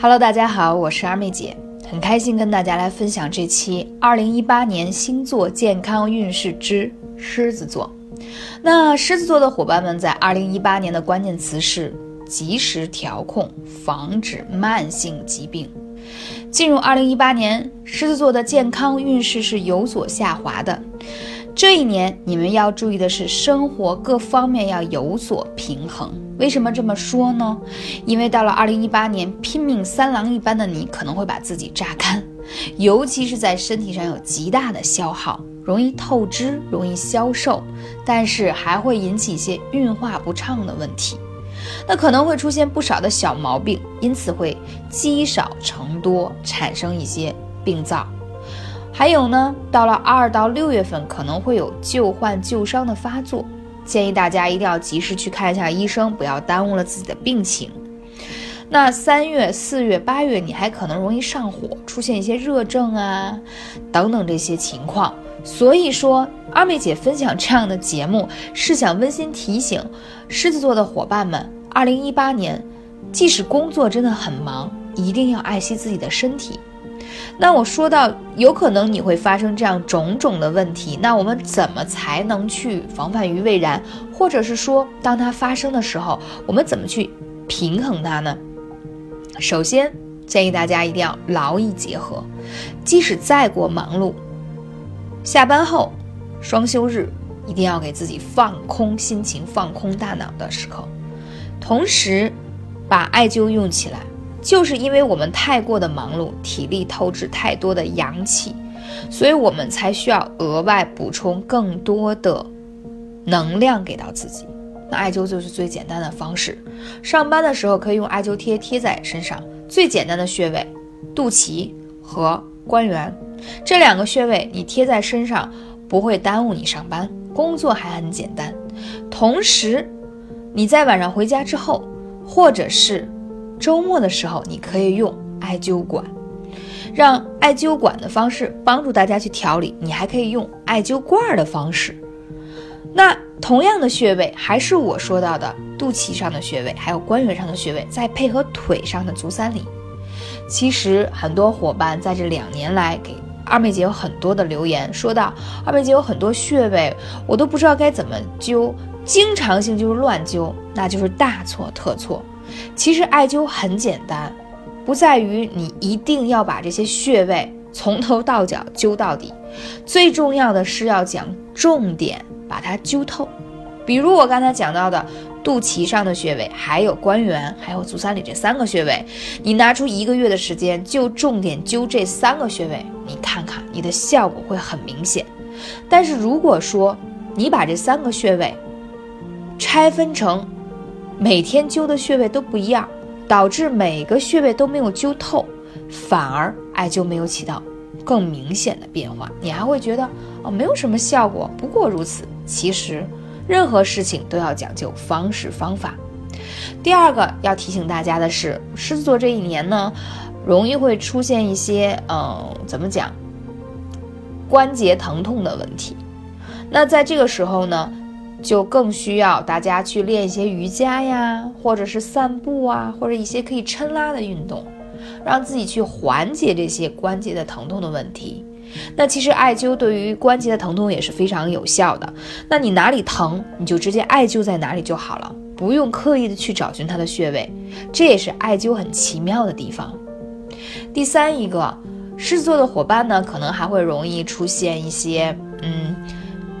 Hello，大家好，我是二妹姐，很开心跟大家来分享这期二零一八年星座健康运势之狮子座。那狮子座的伙伴们在二零一八年的关键词是及时调控，防止慢性疾病。进入二零一八年，狮子座的健康运势是有所下滑的。这一年，你们要注意的是，生活各方面要有所平衡。为什么这么说呢？因为到了二零一八年，拼命三郎一般的你可能会把自己榨干，尤其是在身体上有极大的消耗，容易透支，容易消瘦，但是还会引起一些运化不畅的问题。那可能会出现不少的小毛病，因此会积少成多，产生一些病灶。还有呢，到了二到六月份可能会有旧患旧伤的发作，建议大家一定要及时去看一下医生，不要耽误了自己的病情。那三月、四月、八月，你还可能容易上火，出现一些热症啊等等这些情况。所以说，二妹姐分享这样的节目，是想温馨提醒狮子座的伙伴们，二零一八年，即使工作真的很忙，一定要爱惜自己的身体。那我说到有可能你会发生这样种种的问题，那我们怎么才能去防范于未然？或者是说，当它发生的时候，我们怎么去平衡它呢？首先建议大家一定要劳逸结合，即使再过忙碌，下班后、双休日一定要给自己放空心情、放空大脑的时刻，同时把艾灸用起来。就是因为我们太过的忙碌，体力透支太多的阳气，所以我们才需要额外补充更多的能量给到自己。那艾灸就是最简单的方式。上班的时候可以用艾灸贴贴在身上，最简单的穴位，肚脐和关元这两个穴位，你贴在身上不会耽误你上班，工作还很简单。同时，你在晚上回家之后，或者是。周末的时候，你可以用艾灸管，让艾灸管的方式帮助大家去调理。你还可以用艾灸罐的方式。那同样的穴位，还是我说到的肚脐上的穴位，还有关元上的穴位，再配合腿上的足三里。其实很多伙伴在这两年来给二妹姐有很多的留言，说到二妹姐有很多穴位，我都不知道该怎么灸，经常性就是乱灸，那就是大错特错。其实艾灸很简单，不在于你一定要把这些穴位从头到脚灸到底，最重要的是要讲重点，把它灸透。比如我刚才讲到的肚脐上的穴位，还有关元，还有足三里这三个穴位，你拿出一个月的时间，就重点灸这三个穴位，你看看你的效果会很明显。但是如果说你把这三个穴位拆分成，每天灸的穴位都不一样，导致每个穴位都没有灸透，反而艾灸没有起到更明显的变化，你还会觉得哦没有什么效果，不过如此。其实任何事情都要讲究方式方法。第二个要提醒大家的是，狮子座这一年呢，容易会出现一些嗯怎么讲关节疼痛的问题。那在这个时候呢？就更需要大家去练一些瑜伽呀，或者是散步啊，或者一些可以抻拉的运动，让自己去缓解这些关节的疼痛的问题。那其实艾灸对于关节的疼痛也是非常有效的。那你哪里疼，你就直接艾灸在哪里就好了，不用刻意的去找寻它的穴位。这也是艾灸很奇妙的地方。第三一个，狮子座的伙伴呢，可能还会容易出现一些，嗯，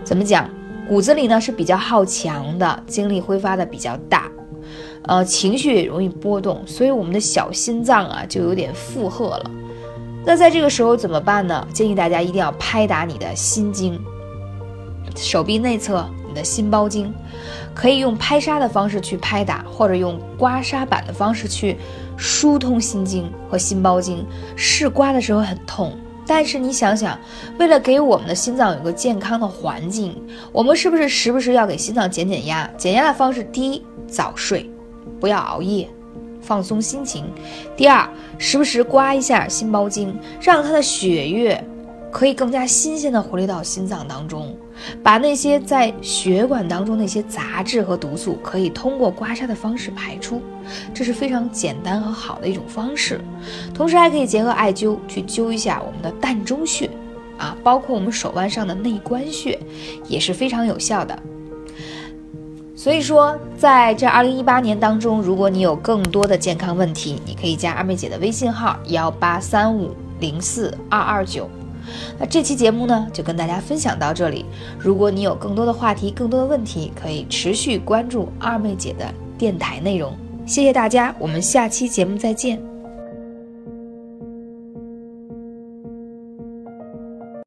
怎么讲？骨子里呢是比较好强的，精力挥发的比较大，呃，情绪也容易波动，所以我们的小心脏啊就有点负荷了。那在这个时候怎么办呢？建议大家一定要拍打你的心经，手臂内侧你的心包经，可以用拍痧的方式去拍打，或者用刮痧板的方式去疏通心经和心包经。是刮的时候很痛。但是你想想，为了给我们的心脏有个健康的环境，我们是不是时不时要给心脏减减压？减压的方式，第一，早睡，不要熬夜，放松心情；第二，时不时刮一下心包经，让它的血液可以更加新鲜的回流到心脏当中，把那些在血管当中那些杂质和毒素，可以通过刮痧的方式排出，这是非常简单和好的一种方式。同时还可以结合艾灸去灸一下我们的膻中穴，啊，包括我们手腕上的内关穴，也是非常有效的。所以说，在这二零一八年当中，如果你有更多的健康问题，你可以加二妹姐的微信号幺八三五零四二二九。那这期节目呢，就跟大家分享到这里。如果你有更多的话题、更多的问题，可以持续关注二妹姐的电台内容。谢谢大家，我们下期节目再见。